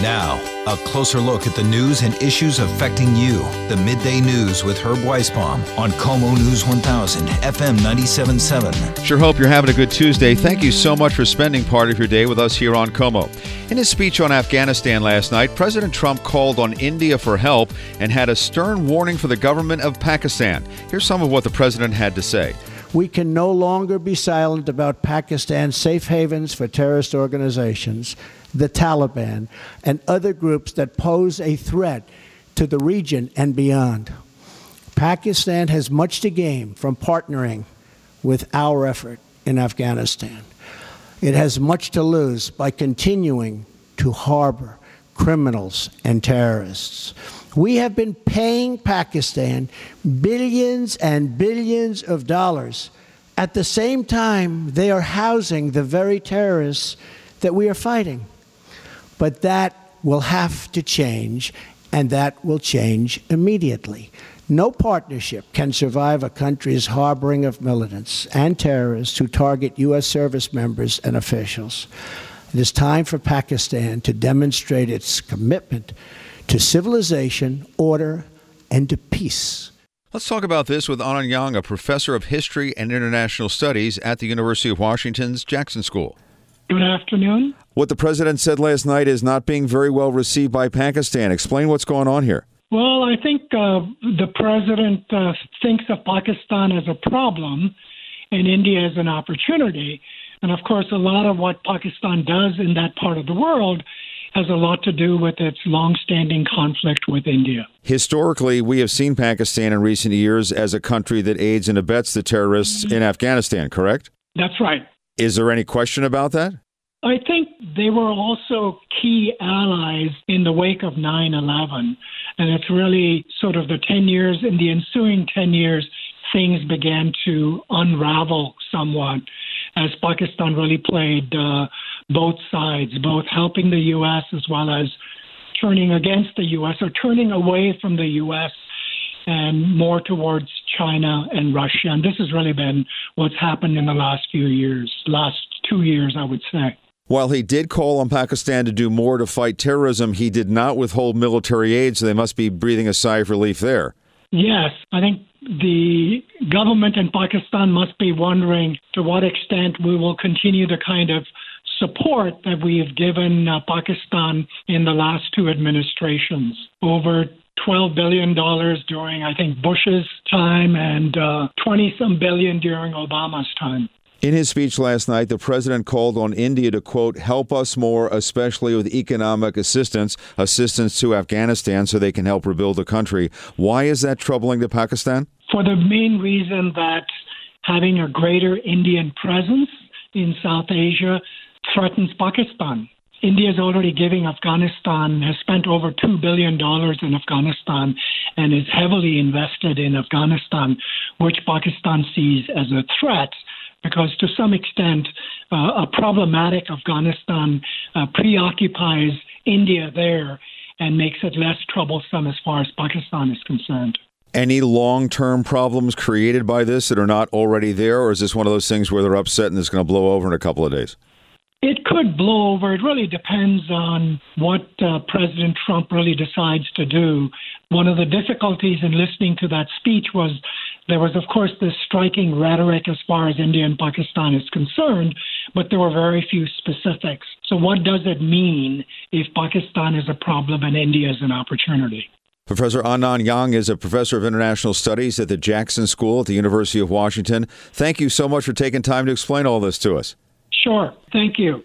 Now, a closer look at the news and issues affecting you. The Midday News with Herb Weisbaum on KOMO News 1000, FM 97.7. Sure hope you're having a good Tuesday. Thank you so much for spending part of your day with us here on KOMO. In his speech on Afghanistan last night, President Trump called on India for help and had a stern warning for the government of Pakistan. Here's some of what the president had to say. We can no longer be silent about Pakistan's safe havens for terrorist organizations the Taliban, and other groups that pose a threat to the region and beyond. Pakistan has much to gain from partnering with our effort in Afghanistan. It has much to lose by continuing to harbor criminals and terrorists. We have been paying Pakistan billions and billions of dollars. At the same time, they are housing the very terrorists that we are fighting. But that will have to change, and that will change immediately. No partnership can survive a country's harboring of militants and terrorists who target U.S. service members and officials. It is time for Pakistan to demonstrate its commitment to civilization, order, and to peace. Let's talk about this with Anand Yang, a professor of history and international studies at the University of Washington's Jackson School. Good afternoon. What the president said last night is not being very well received by Pakistan. Explain what's going on here. Well, I think uh, the president uh, thinks of Pakistan as a problem and India as an opportunity. And of course, a lot of what Pakistan does in that part of the world has a lot to do with its long-standing conflict with India. Historically, we have seen Pakistan in recent years as a country that aids and abets the terrorists in Afghanistan, correct? That's right. Is there any question about that? I think they were also key allies in the wake of 9 11. And it's really sort of the 10 years, in the ensuing 10 years, things began to unravel somewhat as Pakistan really played uh, both sides, both helping the U.S. as well as turning against the U.S. or turning away from the U.S. and more towards China and Russia. And this has really been what's happened in the last few years, last two years, I would say. While he did call on Pakistan to do more to fight terrorism, he did not withhold military aid, so they must be breathing a sigh of relief there. Yes, I think the government in Pakistan must be wondering to what extent we will continue the kind of support that we have given uh, Pakistan in the last two administrations. Over $12 billion during, I think, Bush's time and 20 uh, some billion during Obama's time. In his speech last night, the president called on India to, quote, help us more, especially with economic assistance, assistance to Afghanistan so they can help rebuild the country. Why is that troubling to Pakistan? For the main reason that having a greater Indian presence in South Asia threatens Pakistan. India is already giving Afghanistan, has spent over $2 billion in Afghanistan and is heavily invested in Afghanistan, which Pakistan sees as a threat because to some extent, uh, a problematic Afghanistan uh, preoccupies India there and makes it less troublesome as far as Pakistan is concerned. Any long term problems created by this that are not already there, or is this one of those things where they're upset and it's going to blow over in a couple of days? It could blow over. It really depends on what uh, President Trump really decides to do. One of the difficulties in listening to that speech was there was, of course, this striking rhetoric as far as India and Pakistan is concerned, but there were very few specifics. So, what does it mean if Pakistan is a problem and India is an opportunity? Professor Anand Yang is a professor of international studies at the Jackson School at the University of Washington. Thank you so much for taking time to explain all this to us. Sure. Thank you.